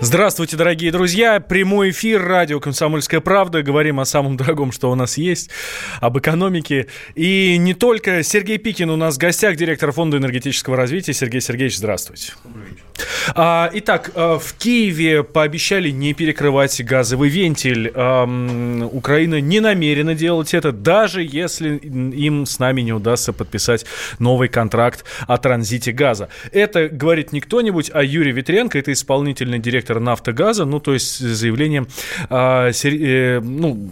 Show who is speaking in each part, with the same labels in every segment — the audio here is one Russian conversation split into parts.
Speaker 1: Здравствуйте, дорогие друзья. Прямой эфир радио «Комсомольская правда». Говорим о самом дорогом, что у нас есть, об экономике. И не только. Сергей Пикин у нас в гостях, директор Фонда энергетического развития. Сергей Сергеевич, здравствуйте. А, итак, а, в Киеве пообещали не перекрывать газовый вентиль. Украина не намерена делать это, даже если им с нами не удастся подписать новый контракт о транзите газа. Это говорит не кто-нибудь, а Юрий Ветренко, это исполнительный директор «Нафтогаза», ну, то есть заявлением, а, э, ну,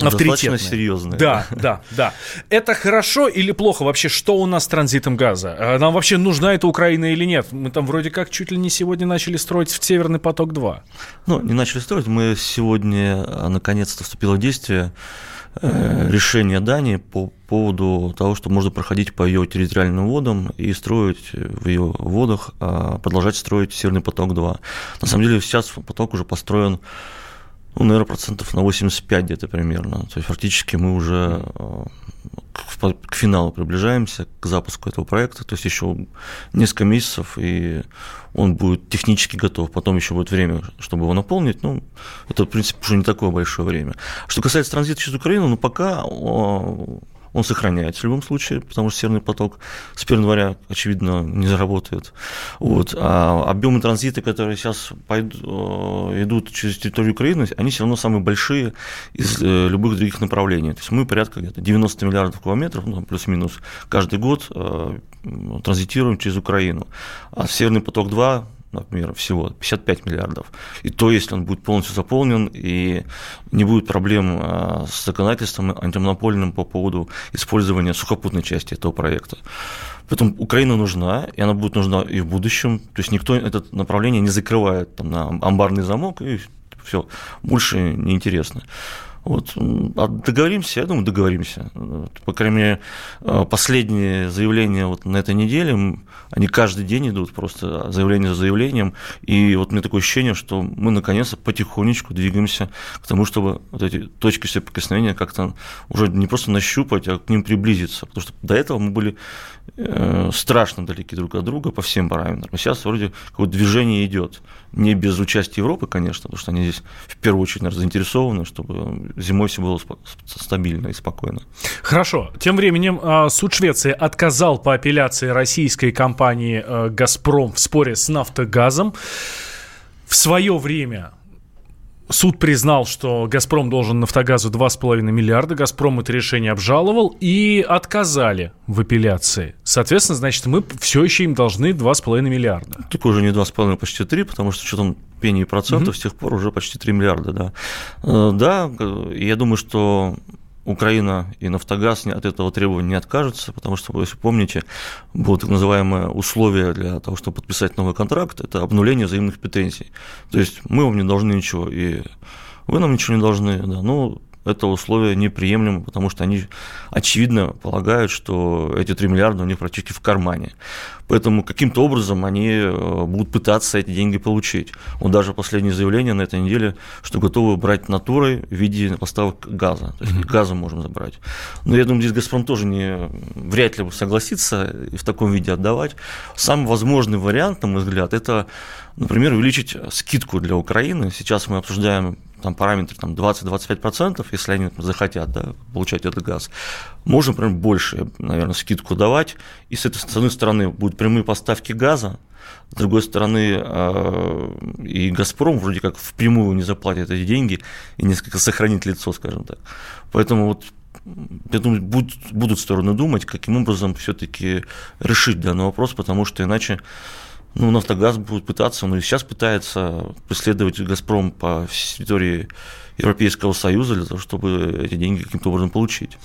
Speaker 2: авторитетные. серьезные.
Speaker 1: Да, да, да. Это хорошо или плохо вообще? Что у нас с транзитом газа? А нам вообще нужна эта Украина или нет? Мы там вроде как чуть ли не сегодня начали строить в Северный поток-2.
Speaker 2: Ну, не начали строить. Мы сегодня а, наконец-то вступило в действие э, решение Дании по поводу того, что можно проходить по ее территориальным водам и строить в ее водах, а, продолжать строить Северный поток-2. На самом деле сейчас поток уже построен ну, наверное, процентов на 85 где-то примерно. То есть фактически мы уже э, к, финалу приближаемся, к запуску этого проекта. То есть еще несколько месяцев, и он будет технически готов. Потом еще будет время, чтобы его наполнить. Ну, это, в принципе, уже не такое большое время. Что касается транзита через Украину, ну, пока он сохраняется в любом случае, потому что Северный поток с 1 января, очевидно, не заработает. Вот. А объемы транзита, которые сейчас пойдут, э, идут через территорию Украины, они все равно самые большие из э, любых других направлений. То есть мы порядка где-то 90 миллиардов километров, ну, плюс-минус, каждый год э, транзитируем через Украину. А Северный поток-2 например, всего 55 миллиардов. И то, если он будет полностью заполнен, и не будет проблем а, с законодательством антимонопольным по поводу использования сухопутной части этого проекта. Поэтому Украина нужна, и она будет нужна и в будущем. То есть никто это направление не закрывает там, на амбарный замок, и все, больше неинтересно. Вот. А договоримся, я думаю, договоримся. По крайней мере, э, последние заявления вот на этой неделе, они каждый день идут, просто заявление за заявлением. И вот меня такое ощущение, что мы наконец-то потихонечку двигаемся к тому, чтобы вот эти точки соприкосновения как-то уже не просто нащупать, а к ним приблизиться. Потому что до этого мы были э, страшно далеки друг от друга по всем параметрам. А сейчас вроде какое-то движение идет. Не без участия Европы, конечно, потому что они здесь в первую очередь наверное, заинтересованы, чтобы зимой все было стабильно и спокойно.
Speaker 1: Хорошо. Тем временем а, суд Швеции отказал по апелляции российской компании э, «Газпром» в споре с «Нафтогазом». В свое время Суд признал, что «Газпром» должен «Нафтогазу» 2,5 миллиарда. «Газпром» это решение обжаловал и отказали в апелляции. Соответственно, значит, мы все еще им должны 2,5 миллиарда.
Speaker 2: Так уже не 2,5, а почти 3, потому что что-то пение процентов, mm-hmm. с тех пор уже почти 3 миллиарда, да. Э, да, я думаю, что Украина и Нафтогаз от этого требования не откажутся, потому что, если помните, было так называемое условие для того, чтобы подписать новый контракт, это обнуление взаимных претензий. То есть мы вам не должны ничего, и вы нам ничего не должны, да, ну, это условие неприемлемо, потому что они, очевидно, полагают, что эти 3 миллиарда у них практически в кармане. Поэтому каким-то образом они э, будут пытаться эти деньги получить. Вот даже последнее заявление на этой неделе, что готовы брать натурой в виде поставок газа. То есть mm-hmm. газа можем забрать. Но я думаю, здесь «Газпром» тоже не, вряд ли согласится в таком виде отдавать. Самый возможный вариант, на мой взгляд, это, например, увеличить скидку для Украины. Сейчас мы обсуждаем там параметр там, 20-25%, если они захотят да, получать этот газ, можно, например, больше, наверное, скидку давать, и с, этой, с одной стороны будут прямые поставки газа, с другой стороны, э, и «Газпром» вроде как впрямую не заплатит эти деньги и несколько сохранит лицо, скажем так. Поэтому вот я думаю, будут, будут стороны думать, каким образом все-таки решить данный вопрос, потому что иначе ну, «Нафтогаз» будет пытаться, он и сейчас пытается преследовать «Газпром» по территории Европейского Союза для того, чтобы эти деньги каким-то образом получить.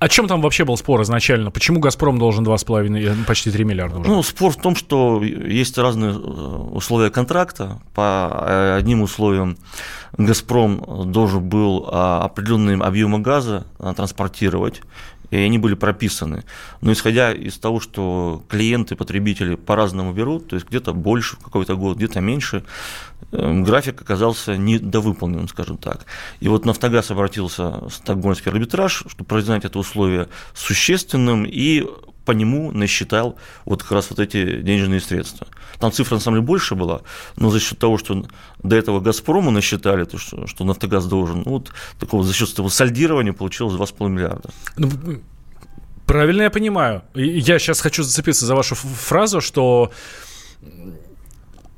Speaker 1: О чем там вообще был спор изначально? Почему «Газпром» должен 2,5, э, почти 3 миллиарда уже?
Speaker 2: Ну, спор в том, что есть разные э, условия контракта. По э, одним условиям «Газпром» должен был а, определенный объемы газа транспортировать и они были прописаны. Но исходя из того, что клиенты, потребители по-разному берут, то есть где-то больше в какой-то год, где-то меньше, эм, график оказался недовыполнен, скажем так. И вот «Нафтогаз» обратился в Стокгольмский арбитраж, чтобы признать это условие существенным и по нему насчитал вот как раз вот эти денежные средства. Там цифра на самом деле больше была, но за счет того, что до этого «Газпрому» насчитали, то, что, что «Нафтогаз» должен, ну, вот такого за счет этого сальдирования получилось 2,5 миллиарда. Ну,
Speaker 1: правильно я понимаю. Я сейчас хочу зацепиться за вашу фразу, что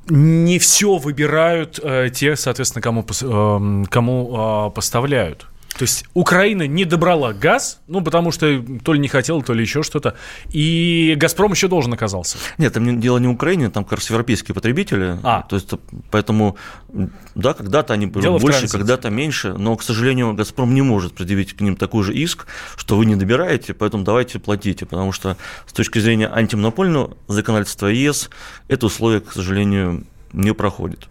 Speaker 1: не все выбирают э, те, соответственно, кому, э, кому э, поставляют. То есть Украина не добрала газ, ну, потому что то ли не хотела, то ли еще что-то, и «Газпром» еще должен оказался.
Speaker 2: Нет, там дело не в Украине, там как раз европейские потребители. А. То есть, поэтому, да, когда-то они были больше, когда-то меньше, но, к сожалению, «Газпром» не может предъявить к ним такой же иск, что вы не добираете, поэтому давайте платите, потому что с точки зрения антимонопольного законодательства ЕС это условие, к сожалению, не проходит.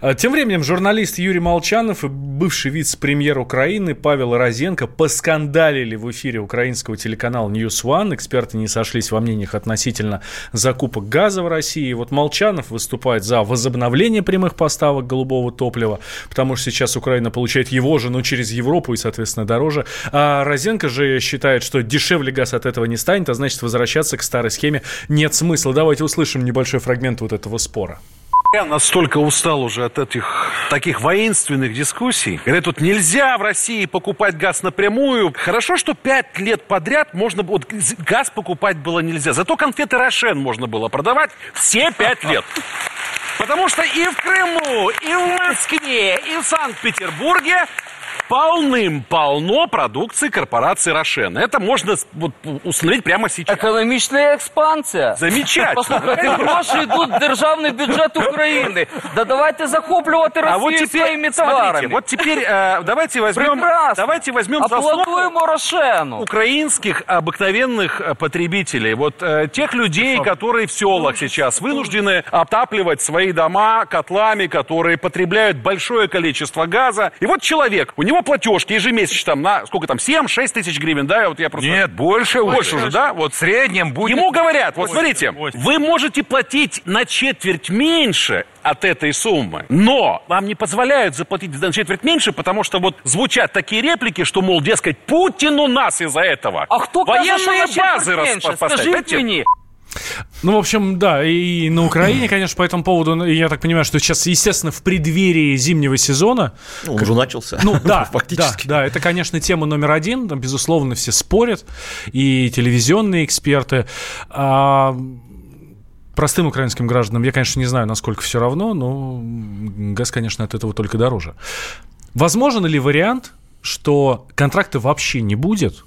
Speaker 1: А, тем временем журналист Юрий Молчанов и бывший вице-премьер Украины Павел Розенко поскандалили в эфире украинского телеканала News One. Эксперты не сошлись во мнениях относительно закупок газа в России. Вот Молчанов выступает за возобновление прямых поставок голубого топлива, потому что сейчас Украина получает его же, но через Европу и, соответственно, дороже. А Розенко же считает, что дешевле газ от этого не станет, а значит, возвращаться к старой схеме нет смысла. Давайте услышим небольшой фрагмент вот этого спора.
Speaker 3: Я настолько устал уже от этих таких воинственных дискуссий. Когда тут нельзя в России покупать газ напрямую. Хорошо, что пять лет подряд можно вот, газ покупать было нельзя. Зато конфеты Рошен можно было продавать все пять лет. Потому что и в Крыму, и в Москве, и в Санкт-Петербурге полным-полно продукции корпорации Рошен. Это можно вот, установить прямо сейчас.
Speaker 4: Економічна експансія.
Speaker 3: Замечательно.
Speaker 4: Послухайте, гроші йдуть в державний бюджет України. Да давайте захоплювати Росію а вот теперь, своими товарами.
Speaker 3: Смотрите, вот теперь э, давайте возьмем, Прекрасно. давайте возьмем
Speaker 4: Аплодуємо Рошену.
Speaker 3: украинских обыкновенных э, потребителей, вот э, тех людей, которые в селах сейчас вынуждены отапливать свои дома котлами, которые потребляют большое количество газа. И вот человек, у него платежки ежемесячно там на сколько там, 7-6 тысяч гривен, да? Вот я
Speaker 5: просто... Нет, больше, больше уже, да? Вот в среднем будет...
Speaker 3: Ему говорят, вот 8, смотрите, 8. вы можете платить на четверть меньше от этой суммы, но вам не позволяют заплатить на четверть меньше, потому что вот звучат такие реплики, что, мол, дескать, Путин у нас из-за этого.
Speaker 4: А кто
Speaker 3: Военные
Speaker 4: базы меньше? Скажите мне.
Speaker 1: Ну, в общем, да, и на Украине, конечно, по этому поводу, ну, я так понимаю, что сейчас, естественно, в преддверии зимнего сезона...
Speaker 2: Ну, он уже начался.
Speaker 1: Ну, да, фактически. Да, да, это, конечно, тема номер один, там, безусловно, все спорят, и телевизионные эксперты. А простым украинским гражданам я, конечно, не знаю, насколько все равно, но газ, конечно, от этого только дороже. Возможен ли вариант, что контракта вообще не будет,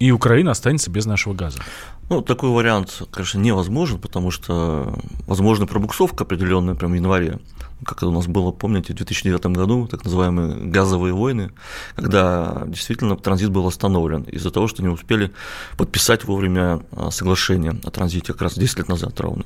Speaker 1: и Украина останется без нашего газа?
Speaker 2: Ну, такой вариант, конечно, невозможен, потому что возможна пробуксовка определенная прямо в январе. Как это у нас было, помните, в 2009 году, так называемые газовые войны, когда действительно транзит был остановлен из-за того, что не успели подписать вовремя а, соглашение о транзите как раз 10 лет назад ровно.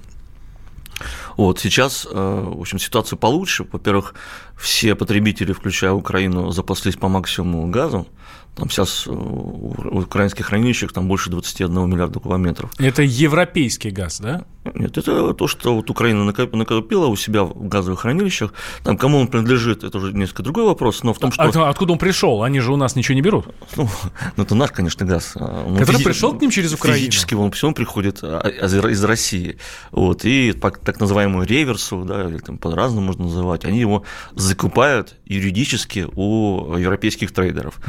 Speaker 2: Вот, сейчас, э, в общем, ситуация получше. Во-первых, все потребители, включая Украину, запаслись по максимуму газом. Там сейчас в украинских хранилищах там больше 21 миллиарда кубометров.
Speaker 1: Это европейский газ, да?
Speaker 2: Нет, это то, что вот Украина накопила у себя в газовых хранилищах. Там кому он принадлежит, это уже несколько другой вопрос, но в том,
Speaker 1: что... А откуда он пришел? Они же у нас ничего не берут.
Speaker 2: Ну, ну это наш, конечно, газ.
Speaker 1: А, он Который физи... пришел к ним через Украину?
Speaker 2: Физически он все приходит а, из России. Вот, и так называемую реверсу, да, или там по-разному можно называть, они его закупают юридически у европейских трейдеров.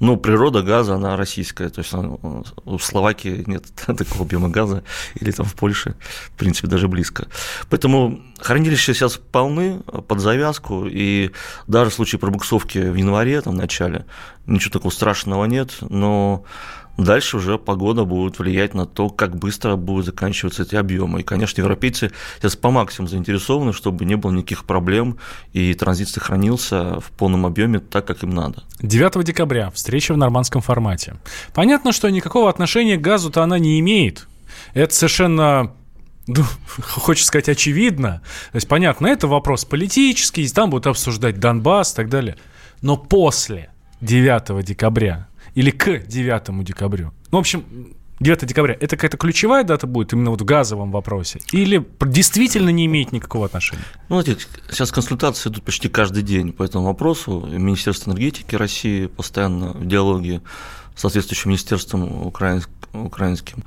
Speaker 2: Ну, природа газа, она российская, то есть в Словакии нет такого объема газа, или там в Польше в принципе, даже близко. Поэтому хранилища сейчас полны под завязку, и даже в случае пробуксовки в январе, там, в начале, ничего такого страшного нет, но Дальше уже погода будет влиять на то, как быстро будут заканчиваться эти объемы. И, конечно, европейцы сейчас по максимуму заинтересованы, чтобы не было никаких проблем и транзит сохранился в полном объеме так, как им надо.
Speaker 1: 9 декабря встреча в нормандском формате. Понятно, что никакого отношения к газу-то она не имеет. Это совершенно ну, хочется сказать, очевидно. То есть, понятно, это вопрос политический, там будут обсуждать Донбасс и так далее. Но после 9 декабря или к 9 декабрю? Ну, в общем, 9 декабря, это какая-то ключевая дата будет именно вот в газовом вопросе? Или действительно не имеет никакого отношения?
Speaker 2: Ну, знаете, сейчас консультации идут почти каждый день по этому вопросу. Министерство энергетики России постоянно в диалоге с соответствующим министерством украинским украинским.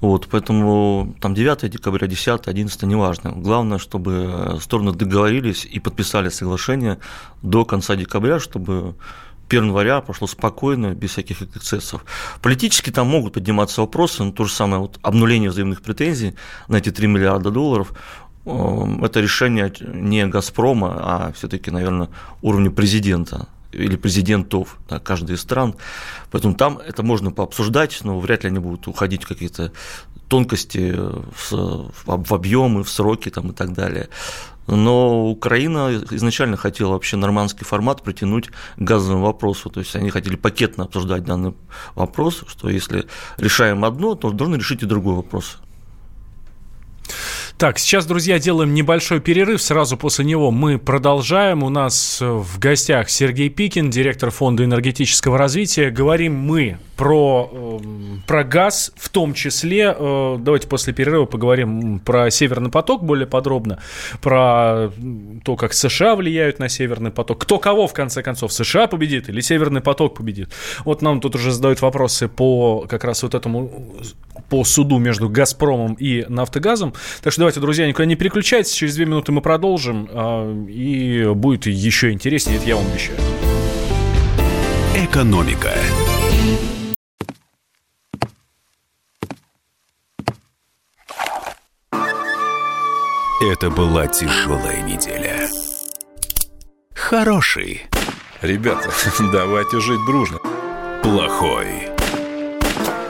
Speaker 2: Вот, поэтому там 9 декабря, 10, 11, неважно. Главное, чтобы стороны договорились и подписали соглашение до конца декабря, чтобы 1 января прошло спокойно, без всяких эксцессов. Политически там могут подниматься вопросы, но то же самое вот обнуление взаимных претензий на эти 3 миллиарда долларов, эм, это решение не «Газпрома», а все-таки, наверное, уровня президента или президентов да, каждой из стран. Поэтому там это можно пообсуждать, но вряд ли они будут уходить в какие-то тонкости в, в объемы, в сроки там, и так далее. Но Украина изначально хотела вообще нормандский формат притянуть к газовому вопросу. То есть они хотели пакетно обсуждать данный вопрос, что если решаем одно, то должны решить и другой вопрос.
Speaker 1: Так, сейчас, друзья, делаем небольшой перерыв. Сразу после него мы продолжаем. У нас в гостях Сергей Пикин, директор Фонда энергетического развития. Говорим мы про, эм, про газ, в том числе, э, давайте после перерыва поговорим про Северный поток более подробно, про то, как США влияют на Северный поток, кто кого, в конце концов, США победит или Северный поток победит. Вот нам тут уже задают вопросы по как раз вот этому, по суду между Газпромом и Нафтогазом. Так что давайте, друзья, никуда не переключайтесь. Через две минуты мы продолжим. А, и будет еще интереснее, это я вам обещаю.
Speaker 6: Экономика. Это была тяжелая неделя. Хороший.
Speaker 7: Ребята, давайте жить дружно.
Speaker 6: Плохой.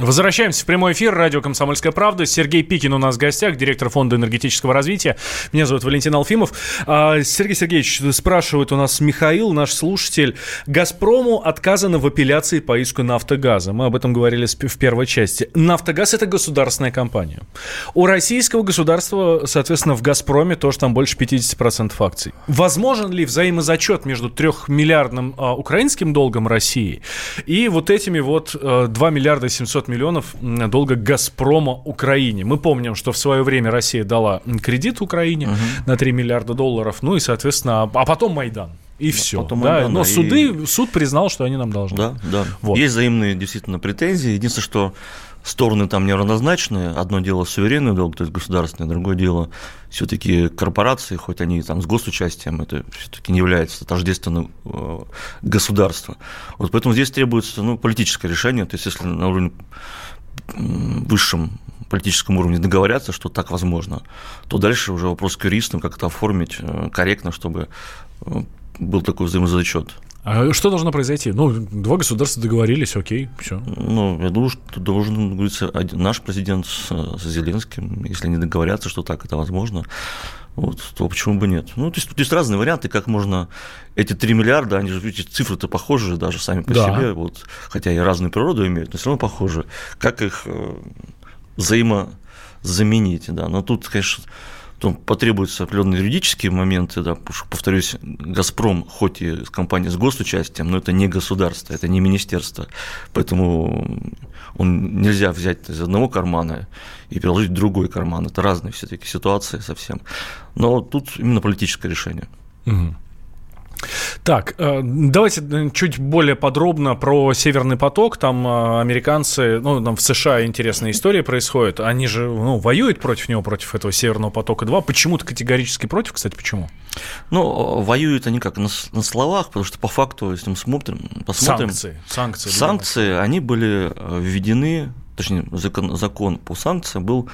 Speaker 1: Возвращаемся в прямой эфир. Радио «Комсомольская правда». Сергей Пикин у нас в гостях, директор Фонда энергетического развития. Меня зовут Валентин Алфимов. А, Сергей Сергеевич, спрашивает у нас Михаил, наш слушатель. «Газпрому отказано в апелляции по иску «Нафтогаза». Мы об этом говорили в первой части. «Нафтогаз» — это государственная компания. У российского государства, соответственно, в «Газпроме» тоже там больше 50% акций. Возможен ли взаимозачет между трехмиллиардным а, украинским долгом России и вот этими вот а, 2 миллиарда 700 миллионов долга «Газпрома» Украине. Мы помним, что в свое время Россия дала кредит Украине угу. на 3 миллиарда долларов, ну и, соответственно, а потом Майдан. И все. Потом да, Майдан, но да, суды, и... суд признал, что они нам должны.
Speaker 2: Да, да. Вот. Есть взаимные действительно претензии. Единственное, что стороны там неравнозначные. Одно дело суверенный долг, то есть государственное, другое дело все-таки корпорации, хоть они там с госучастием, это все-таки не является тождественным э, государством. Вот поэтому здесь требуется ну, политическое решение. То есть если на уровне высшем политическом уровне договорятся, что так возможно, то дальше уже вопрос к юристам, как это оформить э, корректно, чтобы э, был такой взаимозачет.
Speaker 1: А что должно произойти? Ну, два государства договорились, окей, все.
Speaker 2: Ну, я думаю, что должен говорится наш президент с, с Зеленским, если они договорятся, что так это возможно, вот, то почему бы нет? Ну, то есть тут есть разные варианты, как можно эти 3 миллиарда, они же, видите, цифры-то похожи даже сами по да. себе, вот, хотя и разную природу имеют, но все равно похожи. Как их э, взаимозаменить, да? Но тут, конечно, Потом потребуются определенные юридические моменты, да, потому что, повторюсь, «Газпром», хоть и компания с госучастием, но это не государство, это не министерство, поэтому он нельзя взять из одного кармана и переложить в другой карман. Это разные все-таки ситуации совсем. Но тут именно политическое решение.
Speaker 1: Угу. Так, э, давайте э, чуть более подробно про Северный поток. Там э, американцы, ну, там в США интересная история происходит. Они же, ну, воюют против него, против этого Северного потока-2. Почему-то категорически против, кстати, почему?
Speaker 2: Ну, воюют они как на, на словах, потому что по факту, если мы смотрим, посмотрим...
Speaker 1: Санкции. Санкции.
Speaker 2: Санкции, они были введены точнее, закон, закон по санкциям был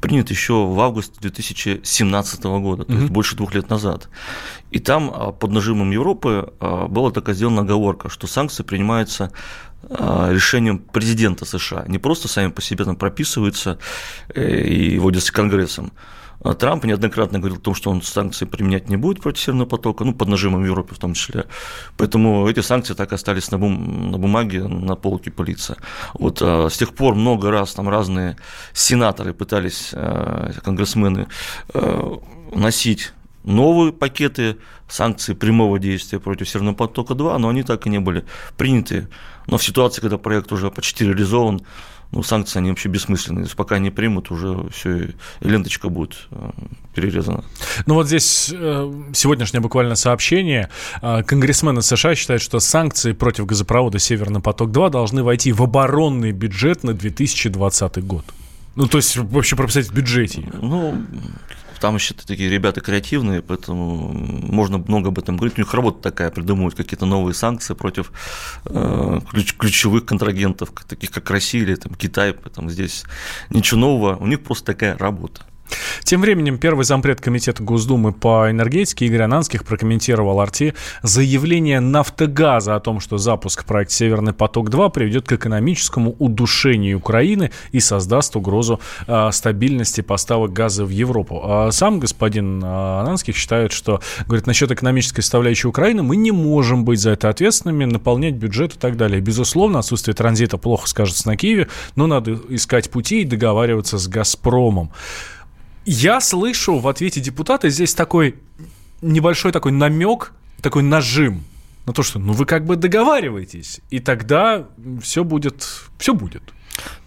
Speaker 2: принят еще в августе 2017 года, то есть больше двух лет назад. И там а, под нажимом Европы а, была такая сделана оговорка, что санкции принимаются а, решением президента США, не просто сами по себе там прописываются э, и вводятся Конгрессом, Трамп неоднократно говорил о том, что он санкции применять не будет против Северного потока, ну, под нажимом Европы в том числе. Поэтому эти санкции так остались на, бум, на бумаге, на полке пылиться. Вот а, с тех пор много раз там разные сенаторы пытались, а, конгрессмены, а, вносить новые пакеты санкций прямого действия против Северного потока-2, но они так и не были приняты. Но в ситуации, когда проект уже почти реализован, ну, санкции, они вообще бессмысленные. Пока не примут, уже все, и ленточка будет э, перерезана.
Speaker 1: Ну вот здесь э, сегодняшнее буквально сообщение. Э, конгрессмены США считают, что санкции против газопровода «Северный поток-2» должны войти в оборонный бюджет на 2020 год. Ну, то есть вообще прописать в бюджете.
Speaker 2: Ну, там еще такие ребята креативные, поэтому можно много об этом говорить. У них работа такая, придумывать какие-то новые санкции против э, ключ, ключевых контрагентов, таких как Россия или там, Китай. Поэтому здесь ничего нового, у них просто такая работа.
Speaker 1: Тем временем первый зампред комитета Госдумы по энергетике Игорь Ананских прокомментировал Арти заявление «Нафтогаза» о том, что запуск проекта «Северный поток-2» приведет к экономическому удушению Украины и создаст угрозу э, стабильности поставок газа в Европу. А сам господин а, Ананских считает, что, говорит, насчет экономической составляющей Украины мы не можем быть за это ответственными, наполнять бюджет и так далее. Безусловно, отсутствие транзита плохо скажется на Киеве, но надо искать пути и договариваться с «Газпромом». Я слышу в ответе депутата здесь такой небольшой такой намек, такой нажим на то, что ну вы как бы договариваетесь, и тогда все будет, все будет.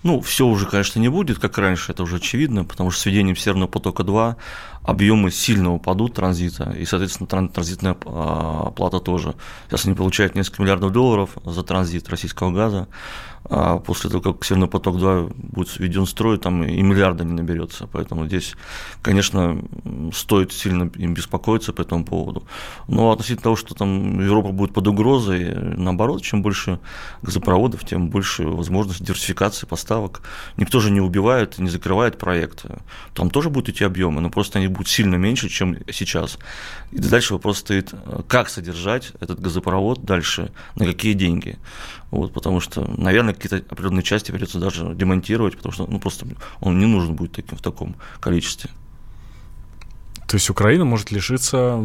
Speaker 2: Ну, все уже, конечно, не будет, как раньше, это уже очевидно, потому что с введением Северного потока-2 объемы сильно упадут транзита, и, соответственно, транзитная а, плата тоже. Сейчас они получают несколько миллиардов долларов за транзит российского газа, а после того, как Северный поток-2 будет введен в строй, там и миллиарда не наберется. Поэтому здесь, конечно, стоит сильно им беспокоиться по этому поводу. Но относительно того, что там Европа будет под угрозой, наоборот, чем больше газопроводов, тем больше возможность диверсификации поставок. Никто же не убивает, не закрывает проекты. Там тоже будут эти объемы, но просто они будут сильно меньше, чем сейчас. И дальше вопрос стоит, как содержать этот газопровод дальше, на какие деньги. Вот, потому что, наверное, какие-то определенные части придется даже демонтировать, потому что ну, просто он не нужен будет таким, в таком количестве.
Speaker 1: То есть Украина может лишиться...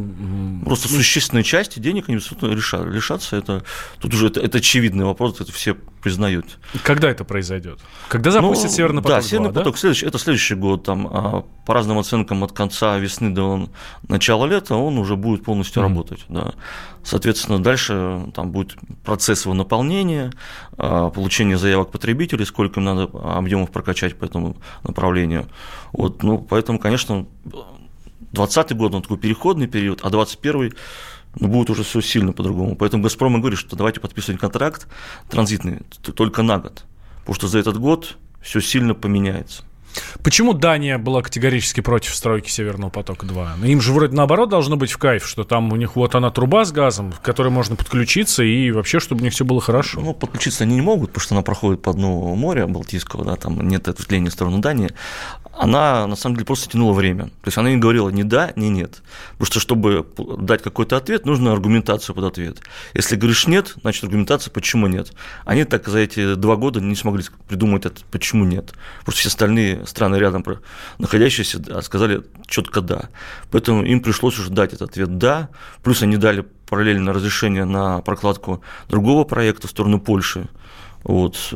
Speaker 2: Просто ну, существенной части денег они лишат, лишаться. Это, тут уже это, это очевидный вопрос, это все признают.
Speaker 1: Когда это произойдет? Когда запустят ну, Северный поток?
Speaker 2: Да, Северный 2, поток, да? следующий, это следующий год. Там, а, по разным оценкам от конца весны до начала лета он уже будет полностью mm-hmm. работать. Да. Соответственно, дальше там будет процесс его наполнения, а, получение заявок потребителей, сколько им надо объемов прокачать по этому направлению. Вот, ну, поэтому, конечно, 2020 год, он такой переходный период, а 2021 ну, будет уже все сильно по-другому. Поэтому «Газпром» и говорит, что давайте подписывать контракт транзитный только на год, потому что за этот год все сильно поменяется.
Speaker 1: Почему Дания была категорически против стройки Северного потока-2? Им же вроде наоборот должно быть в кайф, что там у них вот она труба с газом, к которой можно подключиться, и вообще, чтобы у них все было хорошо.
Speaker 2: Ну, подключиться они не могут, потому что она проходит по дну моря Балтийского, да, там нет ответвления в сторону Дании она на самом деле просто тянула время. То есть она не говорила ни да, ни нет. Потому что, чтобы дать какой-то ответ, нужно аргументацию под ответ. Если говоришь нет, значит аргументация, почему нет. Они так за эти два года не смогли придумать, это, почему нет. Просто все остальные страны рядом находящиеся сказали четко да. Поэтому им пришлось уже дать этот ответ да. Плюс они дали параллельно разрешение на прокладку другого проекта в сторону Польши. Вот.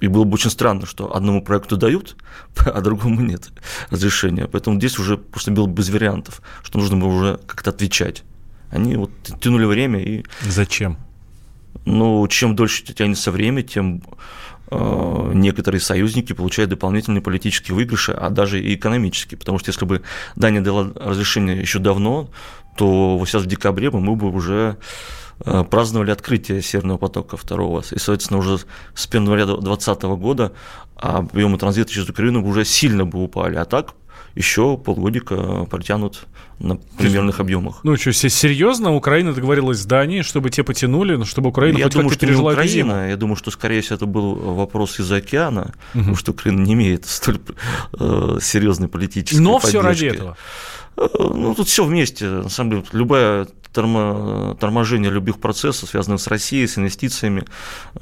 Speaker 2: И было бы очень странно, что одному проекту дают, а другому нет разрешения. Поэтому здесь уже просто было без вариантов, что нужно было уже как-то отвечать. Они вот тянули время и...
Speaker 1: Зачем?
Speaker 2: Ну, чем дольше тянется время, тем некоторые союзники получают дополнительные политические выигрыши, а даже и экономические. Потому что если бы Дания дала разрешение еще давно, то сейчас в декабре мы бы уже Э, праздновали открытие Северного потока второго. И, соответственно, уже с 1 января 2020 года объемы транзита через Украину уже сильно бы упали. А так еще полгодика протянут на примерных объемах.
Speaker 1: Ну что, серьезно? Украина договорилась с Данией, чтобы те потянули, но чтобы Украина
Speaker 2: я
Speaker 1: хоть
Speaker 2: думаю,
Speaker 1: как-то
Speaker 2: что не
Speaker 1: пережила эту
Speaker 2: Украина,
Speaker 1: зиму?
Speaker 2: я думаю, что, скорее всего, это был вопрос из океана, потому что Украина не имеет столь э, серьезной политической
Speaker 1: Но все ради
Speaker 2: поддержки.
Speaker 1: этого.
Speaker 2: Э, Ну, тут все вместе. На самом деле, любое тормо- торможение любых процессов, связанных с Россией, с инвестициями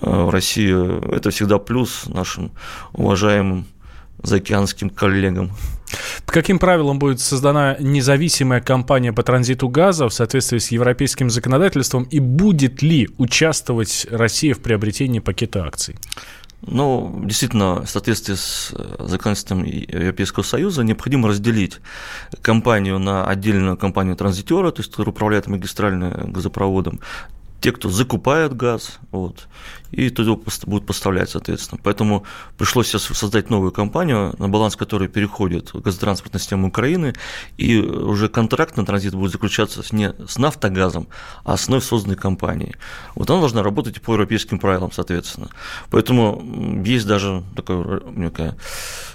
Speaker 2: э, в Россию, это всегда плюс нашим уважаемым заокеанским коллегам.
Speaker 1: Каким правилам будет создана независимая компания по транзиту газа в соответствии с европейским законодательством и будет ли участвовать Россия в приобретении пакета акций?
Speaker 2: Ну, действительно, в соответствии с э, законодательством Европейского Союза необходимо разделить компанию на отдельную компанию транзитера, то есть, которая управляет магистральным газопроводом, те, кто закупает газ, вот, и туда будут поставлять, соответственно. Поэтому пришлось сейчас создать новую компанию, на баланс которой переходит газотранспортная система Украины, и уже контракт на транзит будет заключаться не с нафтогазом, а с вновь созданной компанией. Вот она должна работать по европейским правилам, соответственно. Поэтому есть даже такое э, некое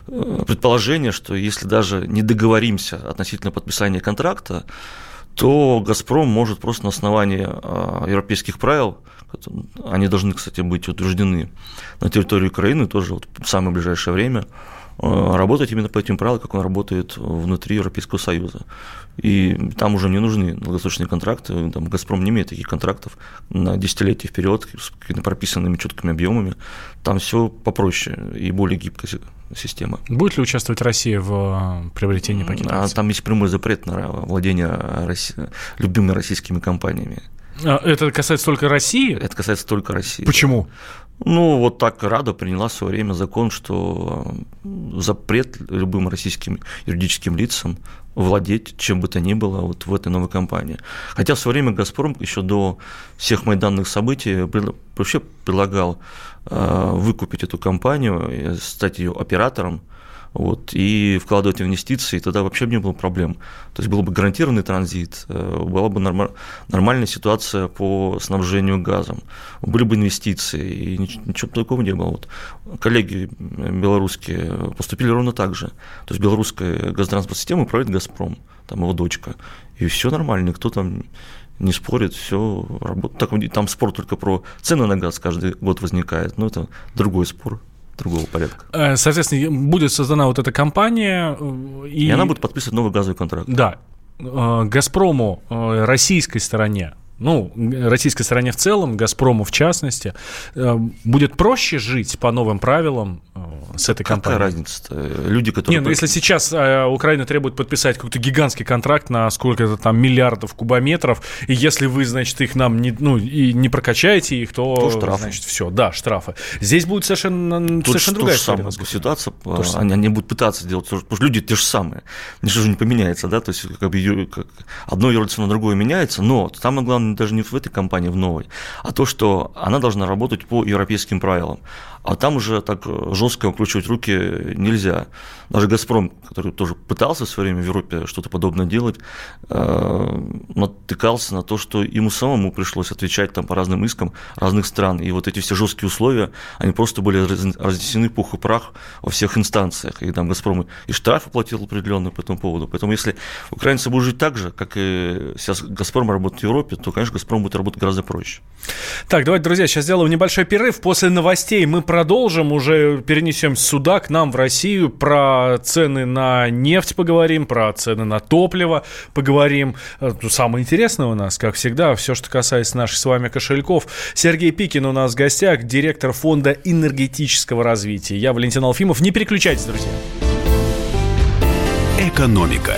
Speaker 2: э, предположение, что если даже не договоримся относительно подписания контракта, то «Газпром» может просто на основании а, европейских правил, они должны, кстати, быть утверждены на территории Украины тоже вот в самое ближайшее время, а, работать именно по этим правилам, как он работает внутри Европейского Союза. И там уже не нужны долгосрочные контракты, там «Газпром» не имеет таких контрактов на десятилетия вперед с прописанными четкими объемами. Там все попроще и более гибкая си- система.
Speaker 1: Будет ли участвовать Россия в э, приобретении пакета
Speaker 2: А там есть прямой запрет на владение Росси- любыми российскими компаниями.
Speaker 1: А, Это касается только России?
Speaker 2: Это касается только России.
Speaker 1: Почему?
Speaker 2: Ну, вот так Рада приняла в свое время закон, что запрет любым российским юридическим лицам владеть чем бы то ни было вот в этой новой компании. Хотя в свое время «Газпром» еще до всех майданных событий вообще предлагал э, выкупить эту компанию, стать ее оператором, вот, и вкладывать инвестиции, тогда вообще бы не было проблем. То есть был бы гарантированный транзит, э, была бы норма- нормальная ситуация по снабжению газом, были бы инвестиции, и нич- ничего такого не было. Вот коллеги э, белорусские поступили ровно так же. То есть белорусская газотранспортная система управляет «Газпром», там его дочка, и все нормально, никто там не спорит, все работает. Так, там спор только про цены на газ каждый год возникает, но это другой спор другого порядка.
Speaker 1: Э, Соответственно, будет создана вот эта компания. э, И,
Speaker 2: И, она будет подписывать новый газовый контракт.
Speaker 1: Да. Э, «Газпрому», российской стороне, ну, российской стороне в целом, «Газпрому» в частности, э, будет проще жить по новым правилам э, с этой
Speaker 2: Какая
Speaker 1: компанией?
Speaker 2: разница? Люди, которые...
Speaker 1: Не, ну если сейчас э, Украина требует подписать какой-то гигантский контракт на сколько-то там миллиардов кубометров, и если вы, значит, их нам не, ну, и не прокачаете их, то,
Speaker 2: То штрафы.
Speaker 1: значит, все, да, штрафы. Здесь будет совершенно,
Speaker 2: Тут
Speaker 1: совершенно другая история. насколько-
Speaker 2: ситуация,
Speaker 1: То
Speaker 2: а,
Speaker 1: самое.
Speaker 2: они, они будут пытаться делать, потому что люди те же самые, ничего же не поменяется, да, то есть как бы как одно юрлицо на другое меняется, но самое главное даже не в этой компании, в новой, а то, что она должна работать по европейским правилам, а там уже так э, жестко укручивать руки нельзя. Даже «Газпром», который тоже пытался в свое время в Европе что-то подобное делать, э, натыкался на то, что ему самому пришлось отвечать там по разным искам разных стран. И вот эти все жесткие условия, они просто были раз- разнесены пух и прах во всех инстанциях. И там «Газпром» и штраф оплатил определенный по этому поводу. Поэтому если украинцы будут жить так же, как и сейчас «Газпром» работает в Европе, то, конечно, «Газпром» будет работать гораздо проще.
Speaker 1: Так, давайте, друзья, сейчас сделаем небольшой перерыв. После новостей мы продолжим, уже перенесем сюда, к нам в Россию, про цены на нефть поговорим, про цены на топливо поговорим. Э, ну, Самое интересное у нас, как всегда, все, что касается наших с вами кошельков. Сергей Пикин у нас в гостях, директор фонда энергетического развития. Я Валентин Алфимов. Не переключайтесь, друзья.
Speaker 6: Экономика.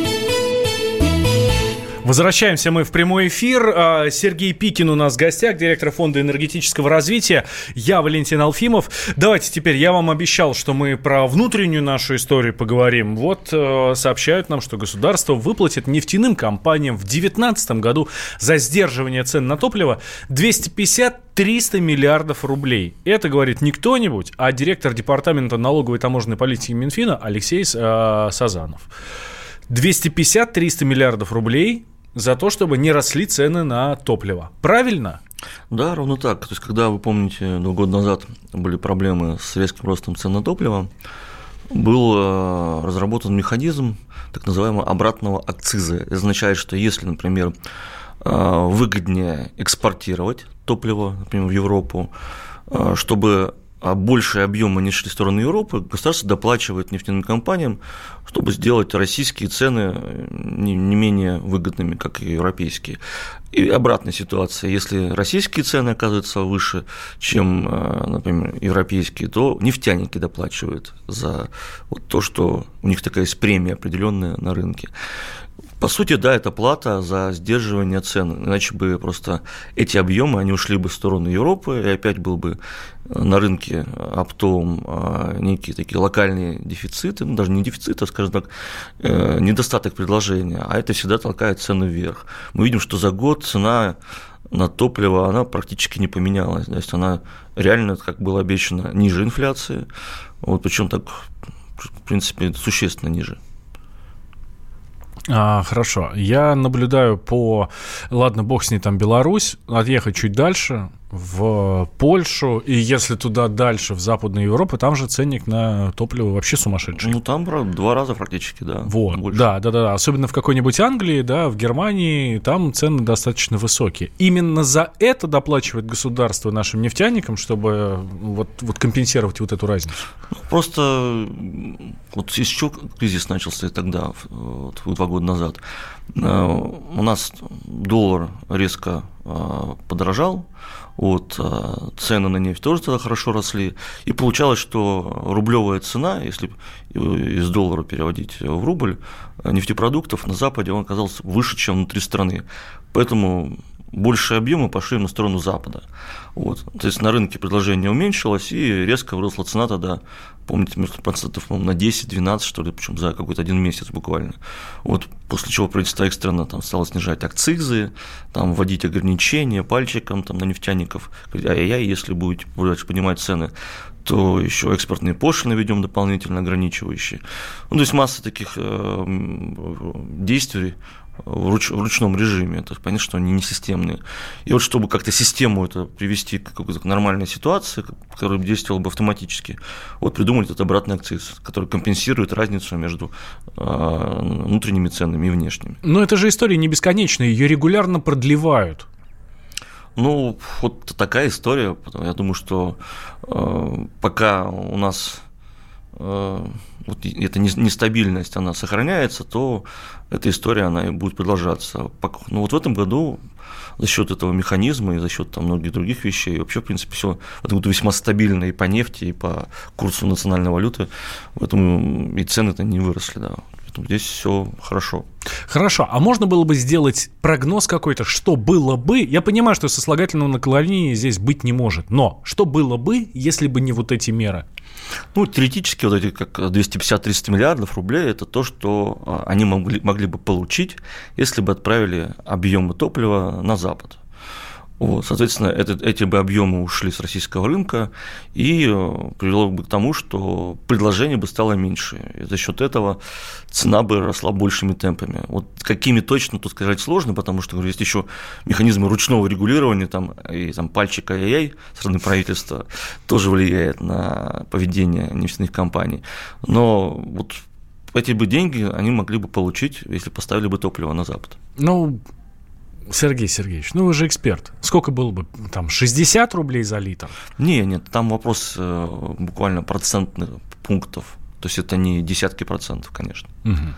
Speaker 1: Возвращаемся мы в прямой эфир. А, Сергей Пикин у нас в гостях, директор Фонда энергетического развития. Я Валентин Алфимов. Давайте теперь, я вам обещал, что мы про внутреннюю нашу историю поговорим. Вот э, сообщают нам, что государство выплатит нефтяным компаниям в 2019 году за сдерживание цен на топливо 250-300 миллиардов рублей. Это говорит не кто-нибудь, а директор департамента налоговой и таможенной политики Минфина Алексей э, Сазанов. 250-300 миллиардов рублей за то, чтобы не росли цены на топливо. Правильно?
Speaker 2: Да, ровно так. То есть, когда, вы помните, два года назад были проблемы с резким ростом цен на топливо, был э, разработан механизм так называемого обратного акциза. Это означает, что если, например, э, выгоднее экспортировать топливо, например, в Европу, э, чтобы а большие объемы не шли в сторону Европы, государство доплачивает нефтяным компаниям, чтобы сделать российские цены э, не, не менее выгодными, как и европейские. И обратная ситуация, если российские цены оказываются выше, чем, э, например, европейские, то нефтяники доплачивают за вот то, что у них такая есть премия определенная на рынке. По сути, да, это плата за сдерживание цен, иначе бы просто эти объемы, они ушли бы в сторону Европы, и опять был бы на рынке оптовом а, некие такие локальные дефициты, ну, даже не дефициты, а, скажем так, э, недостаток предложения, а это всегда толкает цены вверх. Мы видим, что за год цена на топливо, она практически не поменялась, то есть она реально, как было обещано, ниже инфляции, вот, причем так, в принципе, существенно ниже.
Speaker 1: А, хорошо. Я наблюдаю по... Ладно, бог с ней там Беларусь. Отъехать чуть дальше в Польшу, и если туда дальше, в Западную Европу, там же ценник на топливо вообще сумасшедший.
Speaker 2: Ну, там два раза практически, да.
Speaker 1: Вот, больше. да, да, да, особенно в какой-нибудь Англии, да, в Германии, там цены достаточно высокие. Именно за это доплачивает государство нашим нефтяникам, чтобы вот, вот компенсировать вот эту разницу?
Speaker 2: Ну, просто вот из чего кризис начался тогда, вот, два года назад. Э, у нас доллар резко э, подорожал, вот, э, цены на нефть тоже тогда хорошо росли, и получалось, что рублевая цена, если из доллара переводить в рубль, нефтепродуктов на Западе он оказался выше, чем внутри страны. Поэтому большие объемы пошли на сторону Запада. Вот. То есть на рынке предложение уменьшилось, и резко выросла цена тогда, помните, между процентов на 10-12, что ли, причем за какой-то один месяц буквально. Вот. После чего правительство экстренно там, стало снижать акцизы, там, вводить ограничения пальчиком там, на нефтяников. Ай-яй-яй, если будете дальше поднимать цены, то еще экспортные пошлины ведем дополнительно ограничивающие. Ну, то есть масса таких э, действий в, руч, в ручном режиме. Это понятно, что они не системные. И вот чтобы как-то систему это привести к какой-то нормальной ситуации, которая действовала бы автоматически, вот придумали этот обратный акциз, который компенсирует разницу между э, внутренними ценами и внешними.
Speaker 1: Но это же история не бесконечная, ее регулярно продлевают.
Speaker 2: Ну, вот такая история. Я думаю, что э, пока у нас э, вот эта нестабильность, она сохраняется, то эта история, она и будет продолжаться. Но вот в этом году за счет этого механизма и за счет там, многих других вещей, вообще, в принципе, все этом году весьма стабильно и по нефти, и по курсу национальной валюты, поэтому и цены-то не выросли, да. Поэтому здесь все хорошо.
Speaker 1: Хорошо, а можно было бы сделать прогноз какой-то, что было бы? Я понимаю, что сослагательного наклонения здесь быть не может, но что было бы, если бы не вот эти меры?
Speaker 2: Ну, теоретически вот эти как 250-300 миллиардов рублей – это то, что а, они могли, могли бы получить, если бы отправили объемы топлива на Запад. Вот, соответственно, это, эти бы объемы ушли с российского рынка и э, привело бы к тому, что предложение бы стало меньше. И за счет этого цена бы росла большими темпами. Вот какими точно тут сказать сложно, потому что говорю, есть еще механизмы ручного регулирования, там, и там пальчик ай-яй со стороны правительства тоже влияет на поведение нефтяных компаний. Но вот эти бы деньги они могли бы получить, если поставили бы топливо на Запад.
Speaker 1: Ну, Сергей Сергеевич, ну вы же эксперт. Сколько было бы там 60 рублей за литр?
Speaker 2: Не, нет, там вопрос э, буквально процентных пунктов. То есть это не десятки процентов, конечно.
Speaker 1: Угу.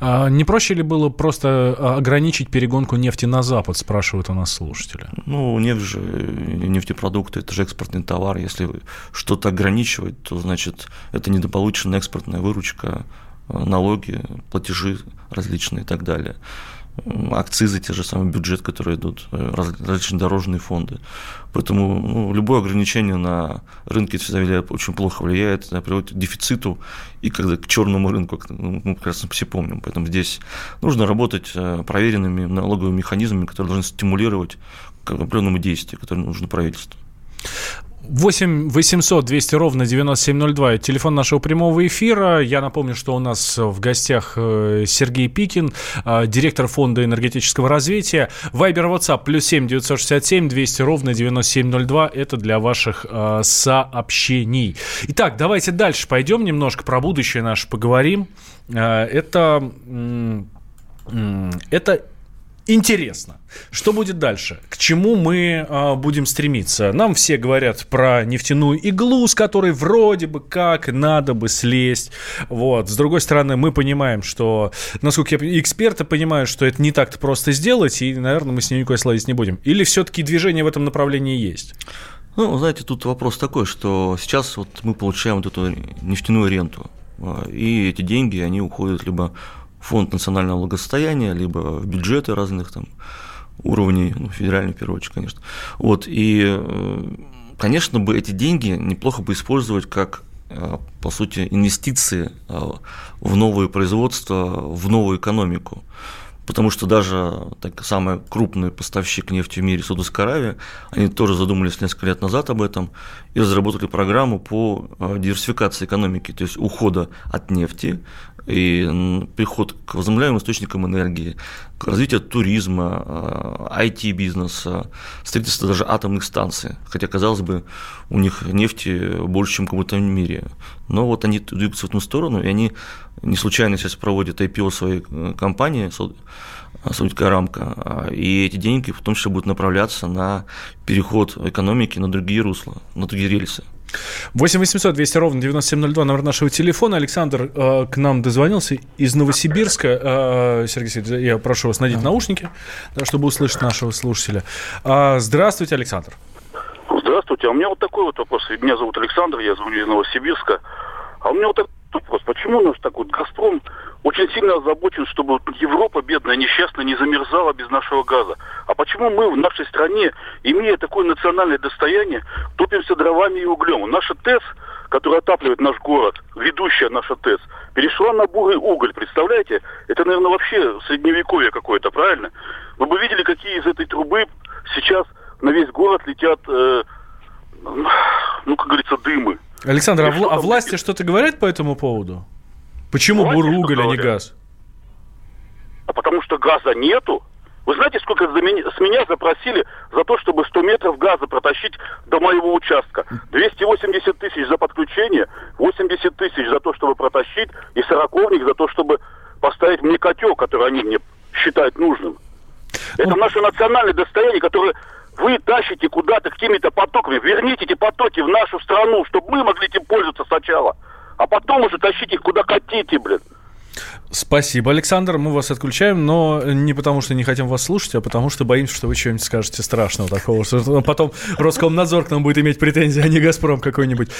Speaker 1: А не проще ли было просто а, ограничить перегонку нефти на Запад, спрашивают у нас слушатели?
Speaker 2: Ну, нефть же, нефтепродукты, это же экспортный товар. Если что-то ограничивать, то, значит, это недополученная экспортная выручка, налоги, платежи различные и так далее акцизы, те же самые бюджет, которые идут, э, различные дорожные фонды. Поэтому ну, любое ограничение на рынке всегда очень плохо влияет, приводит к дефициту и когда к черному рынку, ну, мы прекрасно все помним. Поэтому здесь нужно работать э, проверенными налоговыми механизмами, которые должны стимулировать к определенному действию, которое нужно правительству.
Speaker 1: 8 800 200 ровно 9702. Телефон нашего прямого эфира. Я напомню, что у нас в гостях э, Сергей Пикин, э, директор фонда энергетического развития. Вайбер WhatsApp плюс 7 967 200 ровно 9702. Это для ваших э, сообщений. Итак, давайте дальше пойдем немножко про будущее наше поговорим. Это это Интересно, что будет дальше? К чему мы а, будем стремиться? Нам все говорят про нефтяную иглу, с которой вроде бы как надо бы слезть. Вот. С другой стороны, мы понимаем, что, насколько я эксперты понимают, что это не так-то просто сделать, и, наверное, мы с ней никуда слазить не будем. Или все-таки движение в этом направлении есть?
Speaker 2: Ну, знаете, тут вопрос такой, что сейчас вот мы получаем вот эту нефтяную ренту, а, и эти деньги, они уходят либо фонд национального благосостояния, либо в бюджеты разных там уровней, ну, федеральный, в первую очередь, конечно. Вот, и, э, конечно, бы эти деньги неплохо бы использовать как э, по сути, инвестиции э, в новые производства, в новую экономику. Потому что даже так, самый крупный поставщик нефти в мире, Саудовская Аравия, они тоже задумались несколько лет назад об этом и разработали программу по диверсификации экономики, то есть ухода от нефти и приход к возобновляемым источникам энергии, к развитию туризма, IT-бизнеса, а, строительство даже атомных станций. Хотя, казалось бы, у них нефти больше, чем в каком-то мире. Но вот они двигаются в эту сторону, и они не случайно сейчас проводят IPO своей э, компании, Саудовская рамка, а, и эти деньги в том числе будут направляться на переход экономики на другие русла, на другие рельсы.
Speaker 1: 8 800 200 ровно 9702, номер нашего телефона. Александр э, к нам дозвонился из Новосибирска. Э, Сергей Сергеевич, я прошу вас надеть наушники, да, чтобы услышать нашего слушателя. Э, здравствуйте, Александр.
Speaker 8: Здравствуйте. А у меня вот такой вот вопрос. Меня зовут Александр, я звоню из Новосибирска. А у меня вот такой вопрос. Почему наш такой «Газпром» очень сильно озабочен, чтобы Европа, бедная, несчастная, не замерзала без нашего газа. А почему мы в нашей стране, имея такое национальное достояние, топимся дровами и углем? Наша ТЭС, которая отапливает наш город, ведущая наша ТЭС, перешла на бурый уголь, представляете? Это, наверное, вообще средневековье какое-то, правильно? Вы бы видели, какие из этой трубы сейчас на весь город летят, э, ну, как говорится, дымы.
Speaker 1: Александр, а, в, а власти что-то говорят по этому поводу? Почему буруголь, а не газ?
Speaker 8: А потому что газа нету. Вы знаете, сколько за меня, с меня запросили за то, чтобы 100 метров газа протащить до моего участка? 280 тысяч за подключение, 80 тысяч за то, чтобы протащить, и сороковник за то, чтобы поставить мне котел, который они мне считают нужным. Это наше национальное достояние, которое вы тащите куда-то какими-то потоками. Верните эти потоки в нашу страну, чтобы мы могли этим пользоваться сначала а потом уже тащите их куда хотите, блин.
Speaker 1: Спасибо, Александр. Мы вас отключаем, но не потому, что не хотим вас слушать, а потому, что боимся, что вы что-нибудь скажете страшного такого, что потом Роскомнадзор к нам будет иметь претензии, а не Газпром какой-нибудь.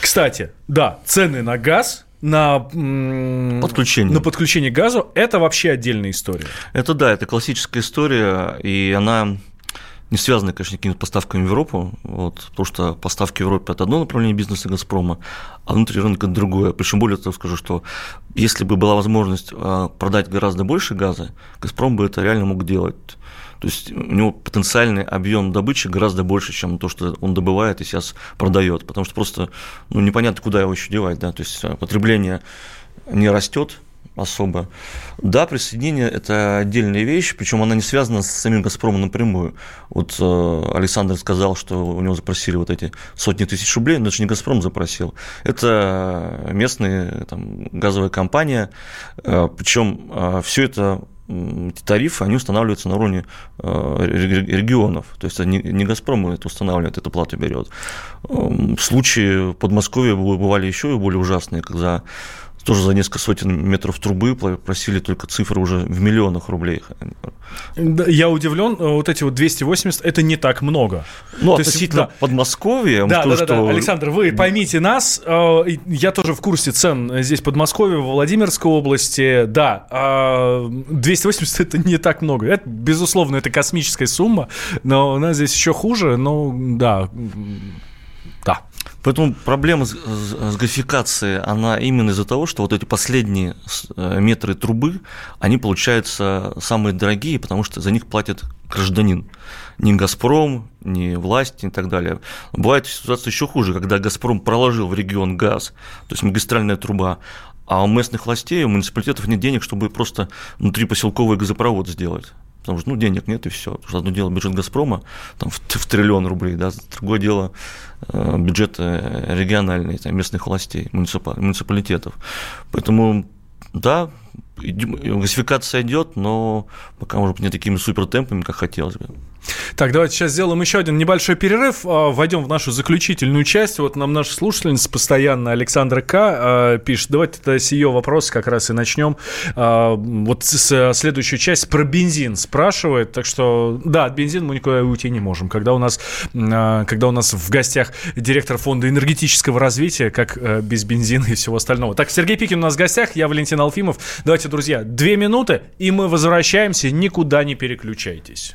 Speaker 1: Кстати, да, цены на газ на подключение. на подключение к газу это вообще отдельная история.
Speaker 2: Это да, это классическая история, и она не связаны, конечно, какими-то поставками в Европу, вот, потому что поставки в Европе – это одно направление бизнеса «Газпрома», а внутри рынка – другое. Причем более того скажу, что если бы была возможность а, продать гораздо больше газа, «Газпром» бы это реально мог делать. То есть у него потенциальный объем добычи гораздо больше, чем то, что он добывает и сейчас продает, потому что просто ну, непонятно, куда его еще девать. Да? То есть а, потребление не растет, особо. Да, присоединение – это отдельная вещь, причем она не связана с самим «Газпромом» напрямую. Вот э, Александр сказал, что у него запросили вот эти сотни тысяч рублей, но это же не «Газпром» запросил. Это местная там, газовая компания, э, причем э, все это эти тарифы, они устанавливаются на уровне регионов. То есть не, не «Газпром» это устанавливает, эту плату берет. Случаи в Подмосковье бывали еще более ужасные, когда тоже за несколько сотен метров трубы просили только цифры уже в миллионах рублей.
Speaker 1: Я удивлен, э, вот эти вот 280, это не так много.
Speaker 2: Ну, То относительно есть, да. Подмосковья.
Speaker 1: Да, скажу, да, да, что... да, Александр, вы поймите нас, э, я тоже в курсе цен здесь в Подмосковье, в Владимирской области, да, 280 это не так много. Это, безусловно, это космическая сумма, но у нас здесь еще хуже, но да, да.
Speaker 2: Поэтому проблема с, с она именно из-за того, что вот эти последние э, метры трубы, они получаются самые дорогие, потому что за них платит гражданин. Не «Газпром», не власть и так далее. Бывает ситуация еще хуже, когда «Газпром» проложил в регион газ, то есть магистральная труба, а у местных властей, у муниципалитетов нет денег, чтобы просто внутри поселковый газопровод сделать потому что ну, денег нет и все. Потому что одно дело бюджет «Газпрома» там, в, в триллион рублей, да, другое дело э, бюджет региональный, там, местных властей, муниципалитетов. Поэтому, да, газификация идет, но пока, может быть, не такими супер темпами, как хотелось бы.
Speaker 1: Так, давайте сейчас сделаем еще один небольшой перерыв, а, войдем в нашу заключительную часть. Вот нам наша слушательница постоянно, Александра К. А, пишет. Давайте тогда с ее вопроса как раз и начнем. А, вот с следующую часть про бензин спрашивает. Так что, да, от бензина мы никуда уйти не можем. Когда у нас, когда у нас в гостях директор фонда энергетического развития, как без бензина и всего остального. Так, Сергей Пикин у нас в гостях, я Валентин Алфимов. Давайте, друзья, две минуты, и мы возвращаемся. Никуда не переключайтесь.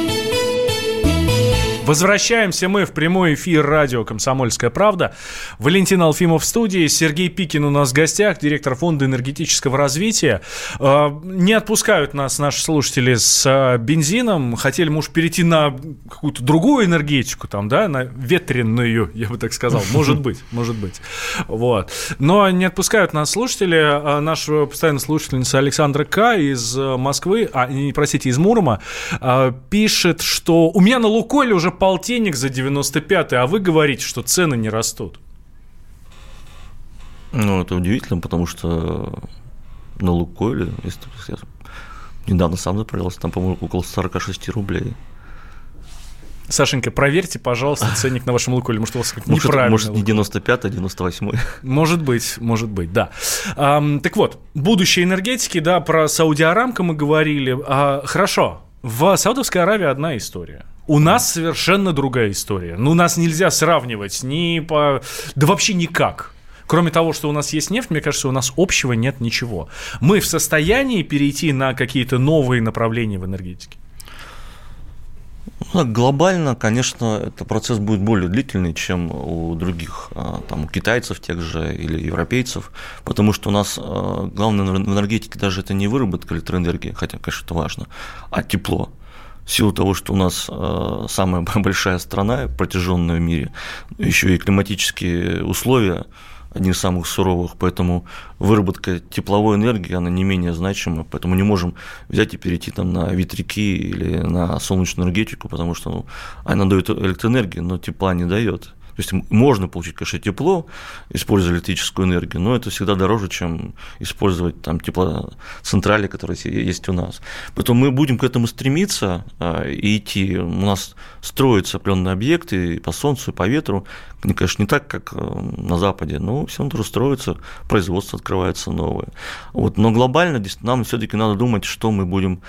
Speaker 1: Возвращаемся мы в прямой эфир радио «Комсомольская правда». Валентин Алфимов в студии, Сергей Пикин у нас в гостях, директор фонда энергетического развития. А, не отпускают нас наши слушатели с а, бензином. Хотели, может, перейти на какую-то другую энергетику, там, да, на ветренную, я бы так сказал. Может быть, может быть. Вот. Но не отпускают нас слушатели. А, наша постоянная слушательница Александра К. из Москвы, а, не, простите, из Мурома, пишет, что у меня на Лукойле уже полтинник за 95 а вы говорите, что цены не растут.
Speaker 2: Ну, это удивительно, потому что на Лукойле, если я недавно сам заправился, там, по-моему, около 46 рублей.
Speaker 1: Сашенька, проверьте, пожалуйста, ценник на вашем лукойле. Может, у вас как
Speaker 2: может, неправильно. Может, не 95, а 98.
Speaker 1: Может быть, может быть, да. А, так вот, будущее энергетики, да, про Сауди Арамко мы говорили. А, хорошо, в Саудовской Аравии одна история. У нас совершенно другая история. Ну, нас нельзя сравнивать ни по... Да вообще никак. Кроме того, что у нас есть нефть, мне кажется, у нас общего нет ничего. Мы в состоянии перейти на какие-то новые направления в энергетике?
Speaker 2: Ну, глобально, конечно, этот процесс будет более длительный, чем у других, а, там, у китайцев тех же или европейцев, потому что у нас а, главное в энергетике даже это не выработка электроэнергии, хотя, конечно, это важно, а тепло силу того, что у нас э, самая большая страна, протяженная в мире, еще и климатические условия одни из самых суровых, поэтому выработка тепловой энергии, она не менее значима, поэтому не можем взять и перейти там на ветряки или на солнечную энергетику, потому что ну, она дает электроэнергию, но тепла не дает. То есть можно получить, конечно, тепло, используя электрическую энергию, но это всегда дороже, чем использовать там теплоцентрали, которые есть у нас. Поэтому мы будем к этому стремиться а, и идти. У нас строятся определенные объекты и по солнцу, и по ветру. Конечно, не так, как э, на Западе, но все равно тоже строится, производство открывается новое. Вот. Но глобально нам все-таки надо думать, что мы будем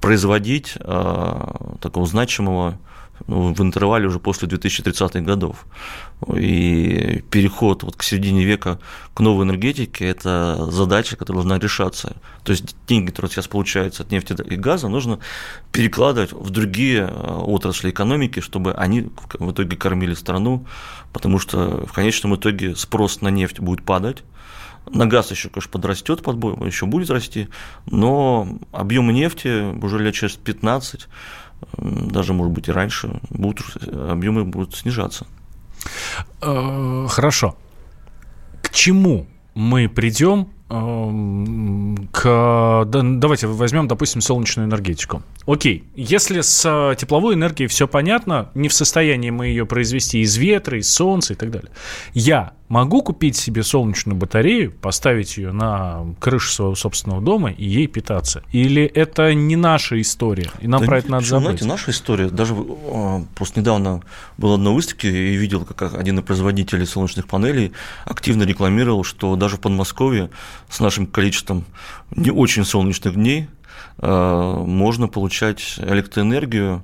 Speaker 2: производить а, такого значимого в интервале уже после 2030-х годов. И переход вот к середине века к новой энергетике – это задача, которая должна решаться. То есть деньги, которые сейчас получаются от нефти и газа, нужно перекладывать в другие э, отрасли экономики, чтобы они в итоге кормили страну, потому что в конечном итоге спрос на нефть будет падать, на газ еще, конечно, подрастет, подбой, еще будет расти, но объемы нефти уже лет через 15, даже, может быть, и раньше, будут, объемы будут снижаться.
Speaker 1: Э, хорошо. К чему мы придем эм, к... Давайте возьмем, допустим, солнечную энергетику. Окей, если с тепловой энергией все понятно, не в состоянии мы ее произвести из ветра, из солнца и так далее. Я могу купить себе солнечную батарею, поставить ее на крышу своего собственного дома и ей питаться? Или это не наша история, и нам да про это надо забыть?
Speaker 2: Знаете, наша история. Даже а, просто недавно был одной выставке и видел, как один из производителей солнечных панелей активно рекламировал, что даже в Подмосковье с нашим количеством не очень солнечных дней а, можно получать электроэнергию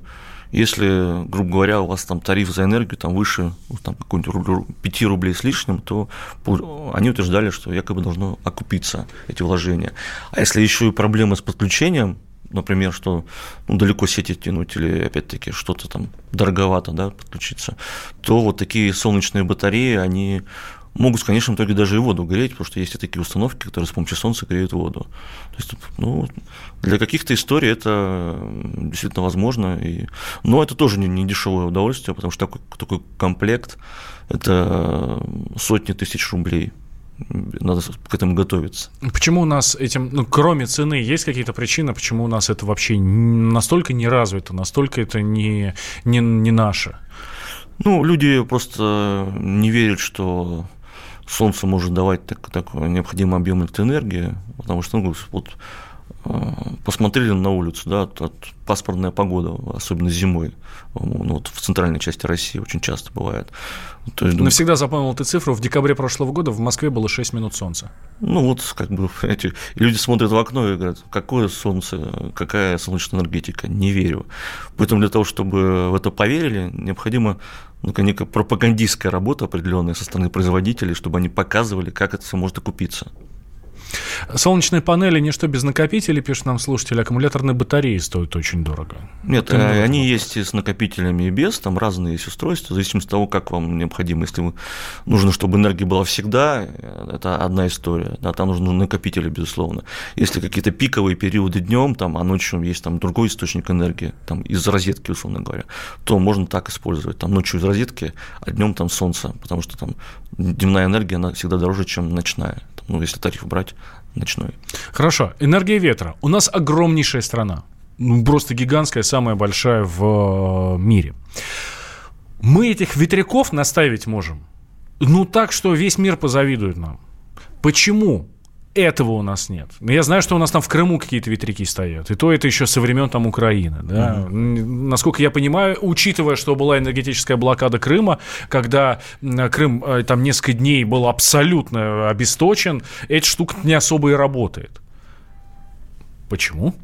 Speaker 2: если, грубо говоря, у вас там тариф за энергию там выше ну, там, какой-нибудь 5 рублей с лишним, то они утверждали, что якобы должно окупиться эти вложения. А если еще и проблемы с подключением, например, что ну, далеко сети тянуть или, опять-таки, что-то там дороговато да, подключиться, то вот такие солнечные батареи, они могут в конечном итоге даже и воду греть, потому что есть и такие установки, которые с помощью солнца греют воду. То есть, ну, для каких-то историй это действительно возможно. И... Но это тоже не, не дешевое удовольствие, потому что такой, такой комплект – это сотни тысяч рублей надо к этому готовиться.
Speaker 1: Почему у нас этим, ну, кроме цены, есть какие-то причины, почему у нас это вообще настолько не развито, настолько это не, не, не наше?
Speaker 2: Ну, люди просто не верят, что Солнце может давать так, так необходимый объем электроэнергии, потому что ну, вот, э, посмотрели на улицу, да, тут паспортная погода, особенно зимой, ну, вот в центральной части России очень часто бывает.
Speaker 1: То есть, Навсегда запомнил ты цифру, в декабре прошлого года в Москве было 6 минут солнца.
Speaker 2: Ну вот, как бы, эти люди смотрят в окно и говорят, какое солнце, какая солнечная энергетика, не верю. Поэтому для того, чтобы в это поверили, необходимо ну, некая пропагандистская работа определенная со стороны производителей, чтобы они показывали, как это все может окупиться.
Speaker 1: Солнечные панели ничто без накопителей, пишет нам слушатель. Аккумуляторные батареи стоят очень дорого.
Speaker 2: Нет, вот э, они есть и с накопителями, и без. Там разные есть устройства, в зависимости от того, как вам необходимо. Если вы, нужно, чтобы энергия была всегда, э, это одна история. Да, там нужны накопители, безусловно. Если какие-то пиковые периоды днем, там, а ночью есть там другой источник энергии, там, из розетки, условно говоря, то можно так использовать. Там ночью из розетки, а днем там солнце, потому что там дневная энергия, она всегда дороже, чем ночная ну, если тариф брать ночной.
Speaker 1: Хорошо. Энергия ветра. У нас огромнейшая страна. Ну, просто гигантская, самая большая в э, мире. Мы этих ветряков наставить можем. Ну, так, что весь мир позавидует нам. Почему? Этого у нас нет. Я знаю, что у нас там в Крыму какие-то ветряки стоят. И то это еще со времен там Украины. Да? Угу. Насколько я понимаю, учитывая, что была энергетическая блокада Крыма, когда Крым э, там несколько дней был абсолютно обесточен, эта штука не особо и работает. Почему?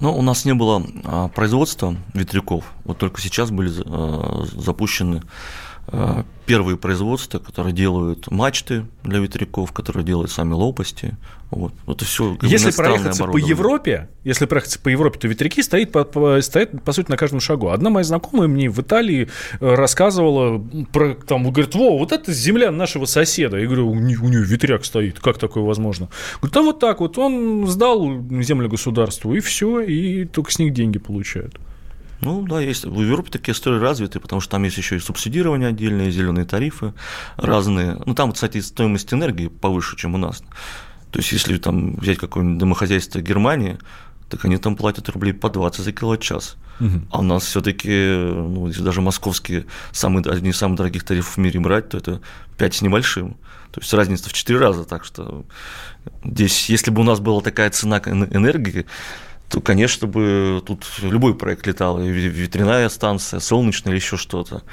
Speaker 2: Ну, у нас не было а, производства ветряков. Вот только сейчас были а, запущены первые производства, которые делают мачты для ветряков, которые делают сами лопасти. Вот. Это все
Speaker 1: если проехаться по Европе, если проехаться по Европе, то ветряки стоят по, по, стоят, по сути, на каждом шагу. Одна моя знакомая мне в Италии э, рассказывала про, там, говорит, во, вот это земля нашего соседа. Я говорю, у нее, у нее ветряк стоит, как такое возможно? Говорит, а вот так вот, он сдал землю государству, и все, и только с них деньги получают.
Speaker 2: Ну да, есть. В Европе такие истории развиты, потому что там есть еще и субсидирование отдельные, зеленые тарифы разные. Ну там, кстати, стоимость энергии повыше, чем у нас. То есть, если там взять какое-нибудь домохозяйство Германии, так они там платят рублей по 20 за киловатт-час. Угу. А у нас все-таки, ну, если даже московские самые, одни из самых дорогих тарифов в мире брать, то это 5 с небольшим. То есть разница в 4 раза. Так что здесь, если бы у нас была такая цена энергии, то, конечно, бы тут любой проект летал, ветряная станция, солнечная или еще что-то.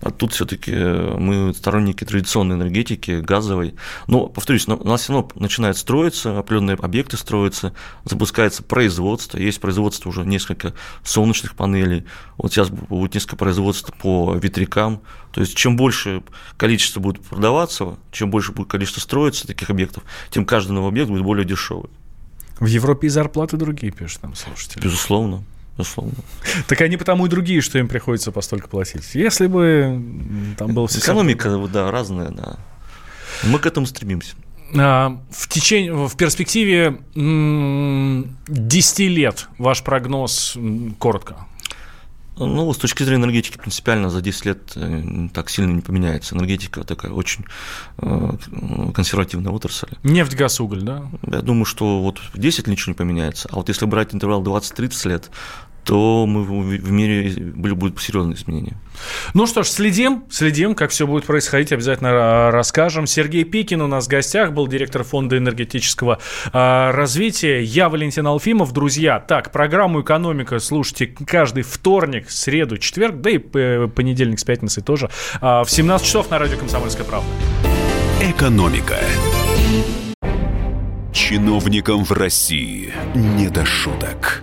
Speaker 2: А тут все-таки мы сторонники традиционной энергетики, газовой. Но, повторюсь, у нас все равно начинает строиться, определенные объекты строятся, запускается производство, есть производство уже несколько солнечных панелей, вот сейчас будет несколько производств по ветрякам, то есть чем больше количество будет продаваться, чем больше будет количество строиться таких объектов, тем каждый новый объект будет более дешевый.
Speaker 1: В Европе и зарплаты другие, пишут нам слушатели.
Speaker 2: Безусловно. Безусловно.
Speaker 1: Так они потому и другие, что им приходится постолько платить. Если бы там был все...
Speaker 2: Экономика, да, разная, да. Мы к этому стремимся.
Speaker 1: А, в течение, в перспективе 10 лет ваш прогноз коротко.
Speaker 2: Ну, с точки зрения энергетики, принципиально за 10 лет э, так сильно не поменяется. Энергетика такая очень э, консервативная отрасль.
Speaker 1: Нефть, газ, уголь, да?
Speaker 2: Я думаю, что вот в 10 лет ничего не поменяется. А вот если брать интервал 20-30 лет, то мы в мире будут серьезные изменения.
Speaker 1: Ну что ж, следим, следим, как все будет происходить, обязательно расскажем. Сергей Пикин у нас в гостях, был директор Фонда энергетического э, развития. Я Валентин Алфимов. Друзья, так, программу «Экономика» слушайте каждый вторник, среду, четверг, да и понедельник с пятницей тоже, э, в 17 часов на радио «Комсомольская правда».
Speaker 6: «Экономика». Чиновникам в России не до шуток.